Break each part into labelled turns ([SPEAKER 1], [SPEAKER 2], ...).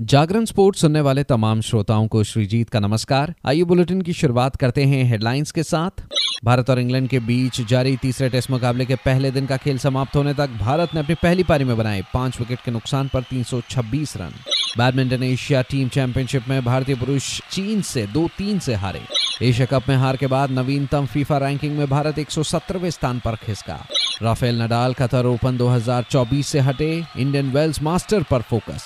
[SPEAKER 1] जागरण sports सुनने वाले तमाम श्रोताओं को श्रीजीत का नमस्कार। आइए बुलेटिन की शुरुआत करते हैं हेडलाइंस के साथ। भारत और इंग्लैंड के बीच जारी तीसरे टेस्ट मुकाबले के पहले दिन का खेल समाप्त होने तक भारत ने अपनी पहली पारी में बनाए पाँच विकेट के नुकसान पर 326 run. Badminton Asia team championship में भारतीय पुरुष चीन से दो तीन से हारे। एशिया कप में हार के बाद नवीनतम फीफा रैंकिंग में भारत एक स्थान पर खिसका। राफेल नडाल कतर ओपन 2024 से हटे। इंडियन वेल्स मास्टर पर फोकस।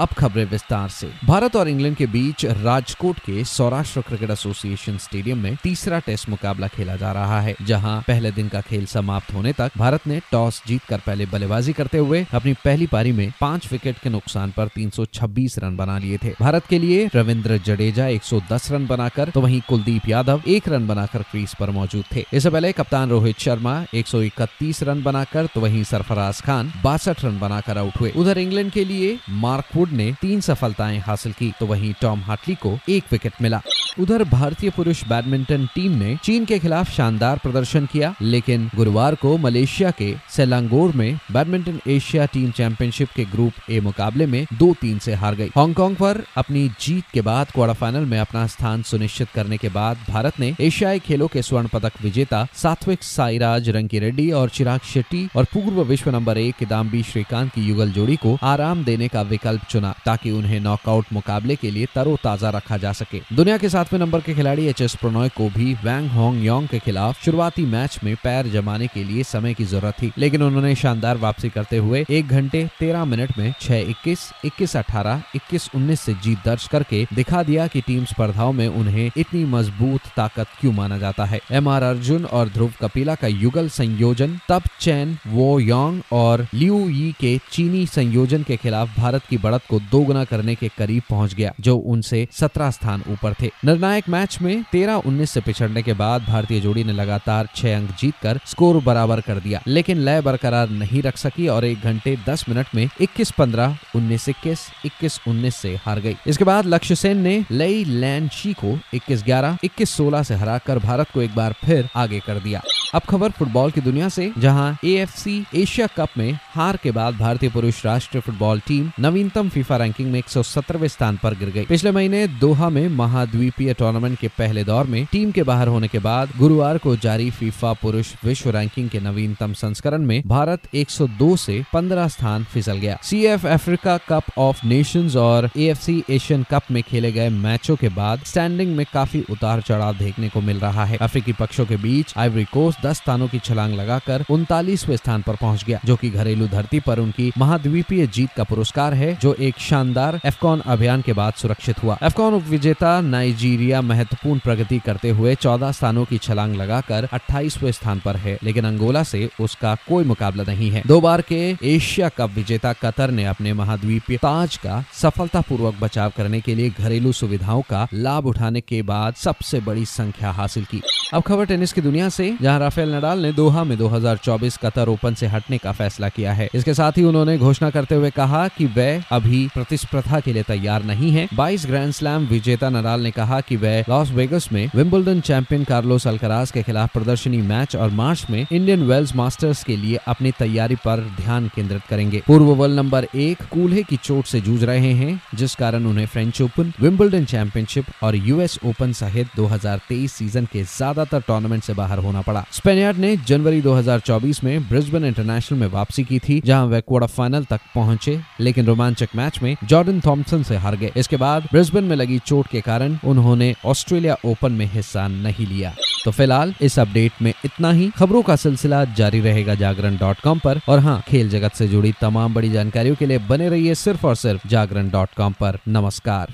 [SPEAKER 1] अब खबरें विस्तार से। भारत और इंग्लैंड के बीच राजकोट के सौराष्ट्र क्रिकेट एसोसिएशन स्टेडियम में तीसरा टेस्ट मुकाबला खेला जा रहा है, जहाँ पहले दिन का खेल समाप्त होने तक भारत ने टॉस जीतकर पहले बल्लेबाजी करते हुए अपनी पहली पारी में पाँच विकेट के नुकसान पर 326 रन बना लिए थे। भारत के लिए रविंद्र जडेजा 110 रन बनाकर तो वहीं कुलदीप यादव एक रन बनाकर क्रीज पर मौजूद थे। इससे पहले कप्तान रोहित शर्मा एक सौ इकतीस रन बनाकर तो वहीं सरफराज खान बासठ रन बनाकर आउट हुए। उधर इंग्लैंड के लिए मार्क वुड ने तीन सफलताएँ हासिल की तो वहीं टॉम हार्टली को एक विकेट मिला। उधर भारतीय पुरुष बैडमिंटन टीम ने चीन के खिलाफ शानदार प्रदर्शन किया, लेकिन गुरुवार को मलेशिया के सेलांगोर में बैडमिंटन एशिया टीम चैंपियनशिप के ग्रुप ए मुकाबले में दो तीन से हार गई। हांगकांग पर अपनी जीत के बाद क्वार्टर फाइनल में अपना स्थान सुनिश्चित करने के बाद भारत ने एशियाई खेलों के स्वर्ण पदक विजेता सात्विक साईराज, रंकी रेड्डी और चिराग शेट्टी और पूर्व विश्व नंबर एक किदाम्बी श्रीकांत की युगल जोड़ी को आराम देने का विकल्प चुना ताकि उन्हें नॉकआउट मुकाबले के लिए तरोताजा रखा जा सके। दुनिया के सातवें नंबर के खिलाड़ी एच एस प्रणॉय को भी वैंग होंग योंग के खिलाफ शुरुआती मैच में पैर जमाने के लिए समय की ज़रूरत थी, लेकिन उन्होंने शानदार वापसी करते हुए एक घंटे तेरह मिनट में छह इक्कीस इक्कीस अठारह, इक्कीस उन्नीस से जीत दर्ज करके दिखा दिया कि टीम स्पर्धाओं में उन्हें इतनी मज़बूत ताकत क्यों माना जाता है। एम आर अर्जुन और ध्रुव कपिला का युगल संयोजन, तब चैन, वो योंग और लियू यी के चीनी संयोजन के खिलाफ भारत की बढ़त को दोगुना करने के करीब पहुँच गया, जो उनसे सत्रह स्थान ऊपर थे। निर्णायक मैच में तेरह उन्नीस से पिछड़ने के बाद भारतीय जोड़ी ने लगातार छह अंक जीतकर स्कोर बराबर कर दिया, लेकिन लय बरकरार नहीं रख सकी और एक घंटे दस मिनट में इक्कीस पंद्रह उन्नीस इक्कीस इक्कीस उन्नीस से हार गई। इसके बाद लक्ष्य सेन ने लई लैंड को इक्कीस ग्यारह, इक्कीस सोलह से हराकर भारत को एक बार फिर आगे कर दिया। अब खबर फुटबॉल की दुनिया से, जहाँ एएफसी एशिया कप में हार के बाद भारतीय पुरुष राष्ट्रीय फुटबॉल टीम नवीनतम फीफा रैंकिंग में एक स्थान पर गिर गई। पिछले महीने दोहा में महाद्वीपीय टूर्नामेंट के पहले दौर में टीम के बाहर होने के बाद गुरुवार को जारी फीफा पुरुष विश्व रैंकिंग के नवीनतम संस्करण में भारत 102 से 15 स्थान फिसल गया। C F Africa cup of nations और एएफसी एशियन कप में खेले गए मैचों के बाद स्टैंडिंग में काफ़ी उतार चढ़ाव देखने को मिल रहा है। अफ्रीकी पक्षों के बीच आइवरी कोस्ट दस स्थानों की छलांग लगाकर उनतालीसवें स्थान पर पहुँच गया, जो कि घरेलू धरती पर उनकी महाद्वीपीय जीत का पुरस्कार है, जो एक शानदार एफकॉन अभियान के बाद सुरक्षित हुआ। एफकॉन उप विजेता नाइजीरिया महत्वपूर्ण प्रगति करते हुए चौदह स्थानों की छलांग लगाकर अट्ठाईसवें स्थान पर है, लेकिन अंगोला से उसका कोई मुकाबला नहीं है। दो बार के एशिया कप विजेता कतर ने अपने महाद्वीपीय ताज का सफलता पूर्वक बचाव करने के लिए घरेलू सुविधाओं का लाभ उठाने के बाद सबसे बड़ी संख्या हासिल की। अब खबर टेनिस की दुनिया से, जहाँ राफेल नडाल ने दोहा में 2024 कतर ओपन से हटने का फैसला किया है। इसके साथ ही उन्होंने घोषणा करते हुए कहा कि वह अभी प्रतिस्पर्धा के लिए तैयार नहीं है। 22 ग्रैंड स्लैम विजेता नडाल ने कहा कि वह लॉस वेगस में विम्बलडन चैंपियन कार्लोस अल्कराज के खिलाफ प्रदर्शनी मैच और मार्च में इंडियन वेल्स मास्टर्स के लिए अपनी तैयारी पर ध्यान केंद्रित करेंगे। पूर्व वर्ल्ड नंबर एक कूल्हे की चोट से जूझ रहे हैं, जिस कारण उन्हें फ्रेंच ओपन विम्बलडन चैंपियनशिप और यूएस ओपन सहित 2023 सीज़न के ज़्यादातर टूर्नामेंट से बाहर होना पड़ा। स्पेनियार्ड ने जनवरी 2024 में ब्रिस्बेन इंटरनेशनल में वापसी की थी, जहाँ वे क्वार्टर फाइनल तक पहुँचे, लेकिन रोमांचक मैच में जॉर्डन थॉम्पसन से हार गए। इसके बाद ब्रिस्बेन में लगी चोट के कारण उन्होंने ऑस्ट्रेलिया ओपन में हिस्सा नहीं लिया। तो फ़िलहाल इस अपडेट में इतना ही। खबरों का सिलसिला जारी रहेगा जागरण डॉट कॉम पर। और हाँ खेल जगत से जुड़ी तमाम बड़ी जानकारियों के लिए बने रहिए सिर्फ़ और सिर्फ़ जागरण डॉट कॉम नमस्कार।